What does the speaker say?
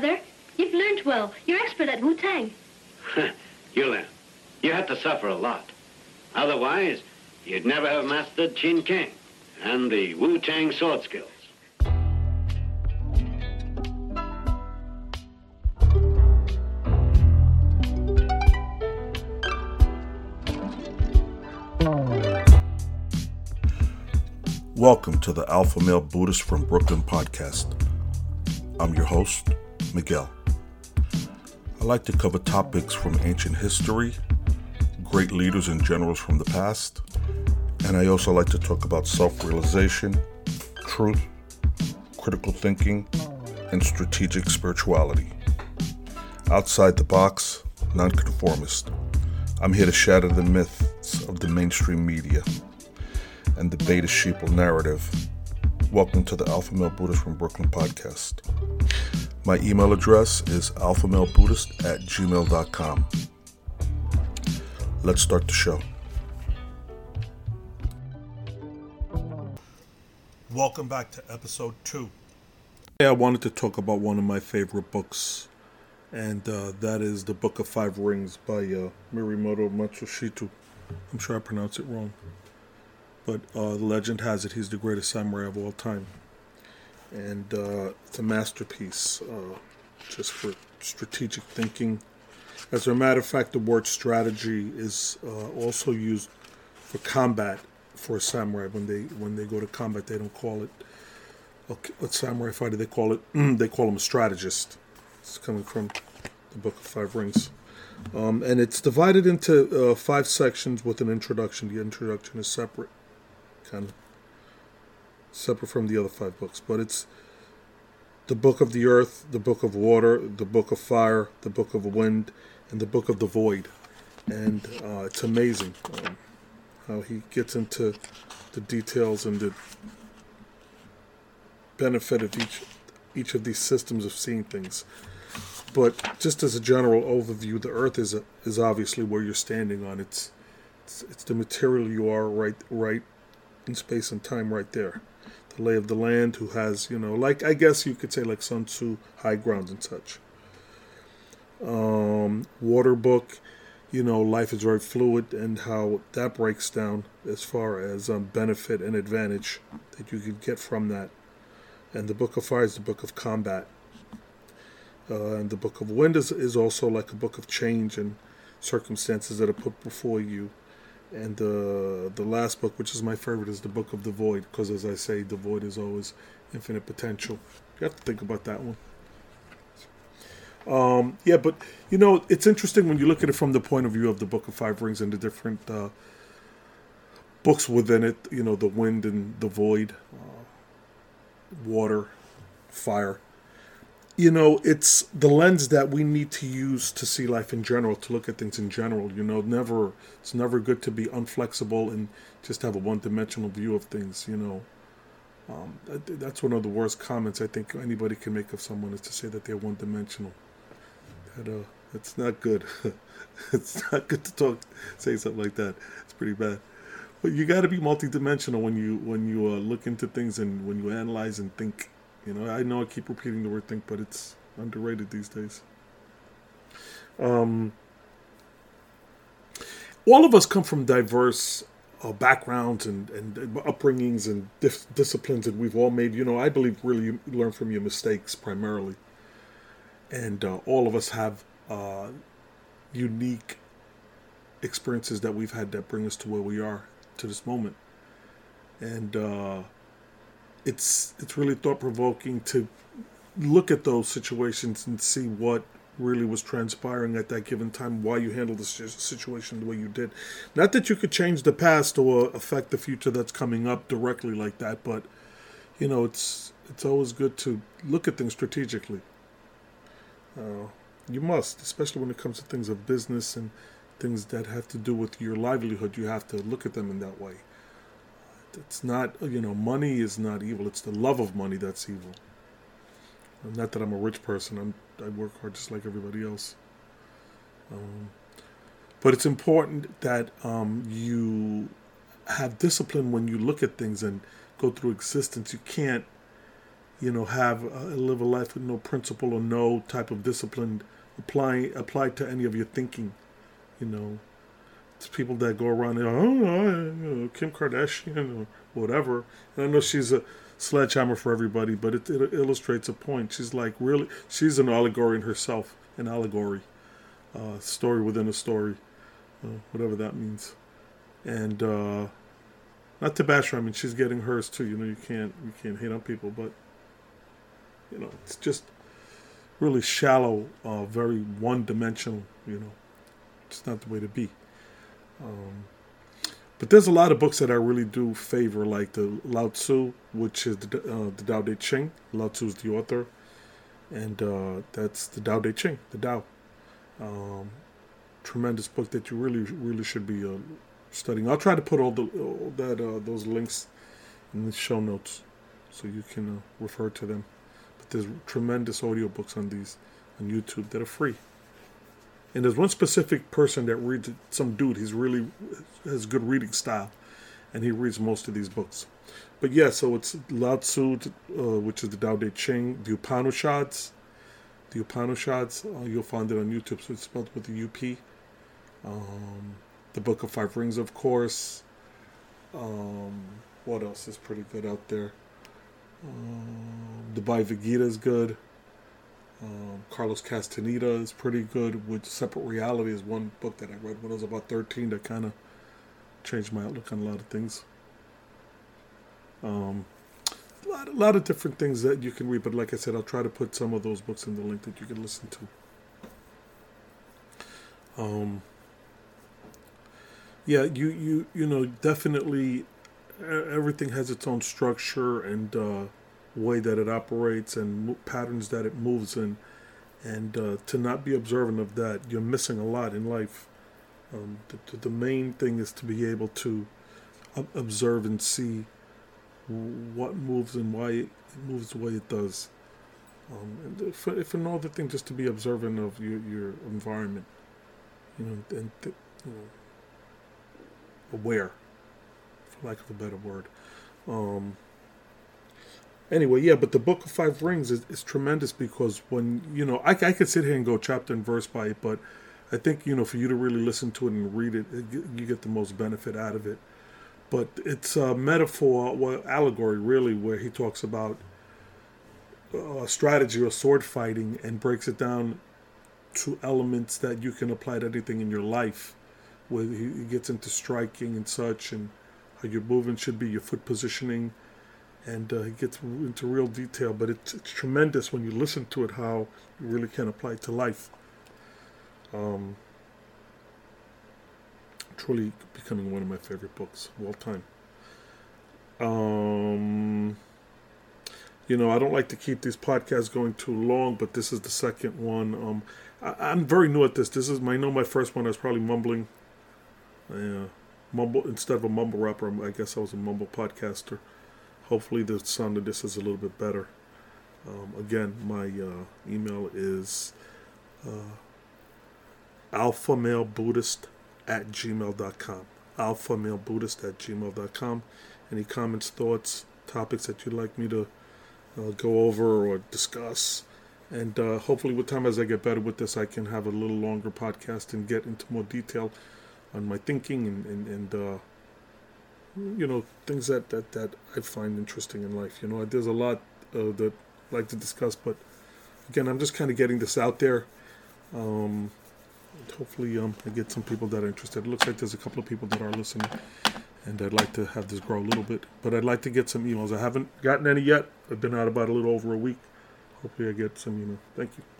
brother. You've learned well. You're expert at Wu-Tang. Yulin, you had to suffer a lot. Otherwise, you'd never have mastered Chin Kang and the Wu-Tang sword skills. Welcome to the Alpha Male Buddhist from Brooklyn podcast. I'm your host, Miguel. I like to cover topics from ancient history, great leaders and generals from the past, and I also like to talk about self realization, truth, critical thinking, and strategic spirituality. Outside the box, nonconformist. I'm here to shatter the myths of the mainstream media and the beta sheeple narrative. Welcome to the Alpha Male Buddhist from Brooklyn podcast. My email address is alphamalebuddhist at gmail.com. Let's start the show. Welcome back to episode two. Yeah, I wanted to talk about one of my favorite books, and uh, that is The Book of Five Rings by uh, Mirumoto Matsushita. I'm sure I pronounced it wrong but uh, legend has it he's the greatest samurai of all time. And uh, it's a masterpiece uh, just for strategic thinking. As a matter of fact, the word strategy is uh, also used for combat for a samurai. When they when they go to combat, they don't call it a, a samurai fighter. They call it they call him a strategist. It's coming from the Book of Five Rings. Um, and it's divided into uh, five sections with an introduction. The introduction is separate kind of separate from the other five books. But it's the book of the earth, the book of water, the book of fire, the book of wind, and the book of the void. And uh, it's amazing um, how he gets into the details and the benefit of each each of these systems of seeing things. But just as a general overview, the earth is a, is obviously where you're standing on. It's, it's it's the material you are right right in space and time right there. The lay of the land, who has, you know, like I guess you could say like Sun Tzu, high ground and such. Um, water book, you know, life is very fluid and how that breaks down as far as um, benefit and advantage that you could get from that. And the book of fire is the book of combat. Uh, and the book of wind is, is also like a book of change and circumstances that are put before you and the the last book, which is my favorite, is the Book of the Void, because as I say, the void is always infinite potential. You have to think about that one. Um, yeah, but you know, it's interesting when you look at it from the point of view of the Book of Five Rings and the different uh, books within it. You know, the wind and the void, uh, water, fire you know, it's the lens that we need to use to see life in general, to look at things in general. You know, never it's never good to be unflexible and just have a one-dimensional view of things. You know, um, that, that's one of the worst comments I think anybody can make of someone is to say that they're one-dimensional. That uh, it's not good. it's not good to talk, say something like that. It's pretty bad. But you got to be multidimensional when you when you uh, look into things and when you analyze and think you know, I know I keep repeating the word think, but it's underrated these days. Um, all of us come from diverse uh, backgrounds and, and, upbringings and disciplines, and we've all made, you know, I believe really learn from your mistakes primarily. And uh, all of us have uh, unique experiences that we've had that bring us to where we are to this moment. And uh, it's it's really thought provoking to look at those situations and see what really was transpiring at that given time, why you handled the situation the way you did. Not that you could change the past or affect the future that's coming up directly like that, but you know, it's it's always good to look at things strategically. Uh, you must, especially when it comes to things of business and things that have to do with your livelihood. You have to look at them in that way it's not you know money is not evil. It's the love of money that's evil. Not that i'm a rich person. I'm i work hard just like everybody else. Um, but it's important that um, you have discipline when you look at things and go through existence. You can't you know, have uh, live a life with no principle or no type of discipline applying applied to any of your thinking. You know, people that go around oh, Kim Kardashian or whatever. And I know she's a sledgehammer for everybody, but it, it illustrates a point. She's like really, she's an allegory in herself, an allegory, uh, story within a story, uh, whatever that means. And uh, not to bash her, I mean she's getting hers too. You know, you can't you can't hate on people, but you know, it's just really shallow, uh, very one-dimensional. You know, it's not the way to be. Um, but there's a lot of books that I really do favor, like the Lao Tzu, which is the, uh, the Tao Te Ching. Lao Tzu is the author, and uh, that's the Tao Te Ching, the Tao. Um, tremendous book that you really, really should be uh, studying. I'll try to put all the all that uh, those links in the show notes, so you can uh, refer to them. But there's tremendous audiobooks on these on YouTube that are free. And there's one specific person that reads some dude. He's really has good reading style, and he reads most of these books. But yeah, so it's Lao Tzu, uh, which is the Tao Te Ching, the Upanishads. The Upanishads, uh, you'll find it on YouTube. So it's spelled with the UP. Um, the Book of Five Rings, of course. Um, what else is pretty good out there? Um, the Bhagavad Gita is good. Um, Carlos Castaneda is pretty good. With Separate Reality is one book that I read when I was about 13 that kind of changed my outlook on a lot of things. Um, a lot, a lot of different things that you can read, but like I said, I'll try to put some of those books in the link that you can listen to. Um, yeah, you, you, you know, definitely everything has its own structure and uh, way that it operates and patterns that it moves in. And uh, to not be observant of that, you're missing a lot in life. Um, the, the, main thing is to be able to observe and see what moves and why it moves the way it does. Um, and if, other thing, just to be observant of your, your environment, you know, and th- you know, aware, for lack of a better word. Um, anyway, yeah, but the Book of Five Rings is, is tremendous because when, you know, I, I could sit here and go chapter and verse by it, but I think, you know, for you to really listen to it and read it, it you get the most benefit out of it. But it's a metaphor, well, allegory, really, where he talks about uh, strategy or sword fighting and breaks it down to elements that you can apply to anything in your life. Where he gets into striking and such, and how your movement should be, your foot positioning, and uh, he gets into real detail. But it's, it's, tremendous when you listen to it how you really can apply it to life. Um, truly becoming one of my favorite books of all time. Um, you know, I don't like to keep these podcasts going too long, but this is the second one. Um, I, am very new at this. This is my, I know my first one. I was probably mumbling. Yeah, mumble instead of a mumble rapper. I guess I was a mumble podcaster hopefully the sound of this is a little bit better. Um, again, my uh, email is uh, alphamalebuddhist at gmail.com. Alphamalebuddhist at gmail.com. Any comments, thoughts, topics that you'd like me to uh, go over or discuss. And uh, hopefully, with time, as I get better with this, I can have a little longer podcast and get into more detail on my thinking and, and, and uh, you know things that that that I find interesting in life. You know, there's a lot uh, that I like to discuss, but again, I'm just kind of getting this out there. Um, hopefully, um, I get some people that are interested. It looks like there's a couple of people that are listening, and I'd like to have this grow a little bit. But I'd like to get some emails. I haven't gotten any yet. I've been out about a little over a week. Hopefully, I get some. Know, thank you.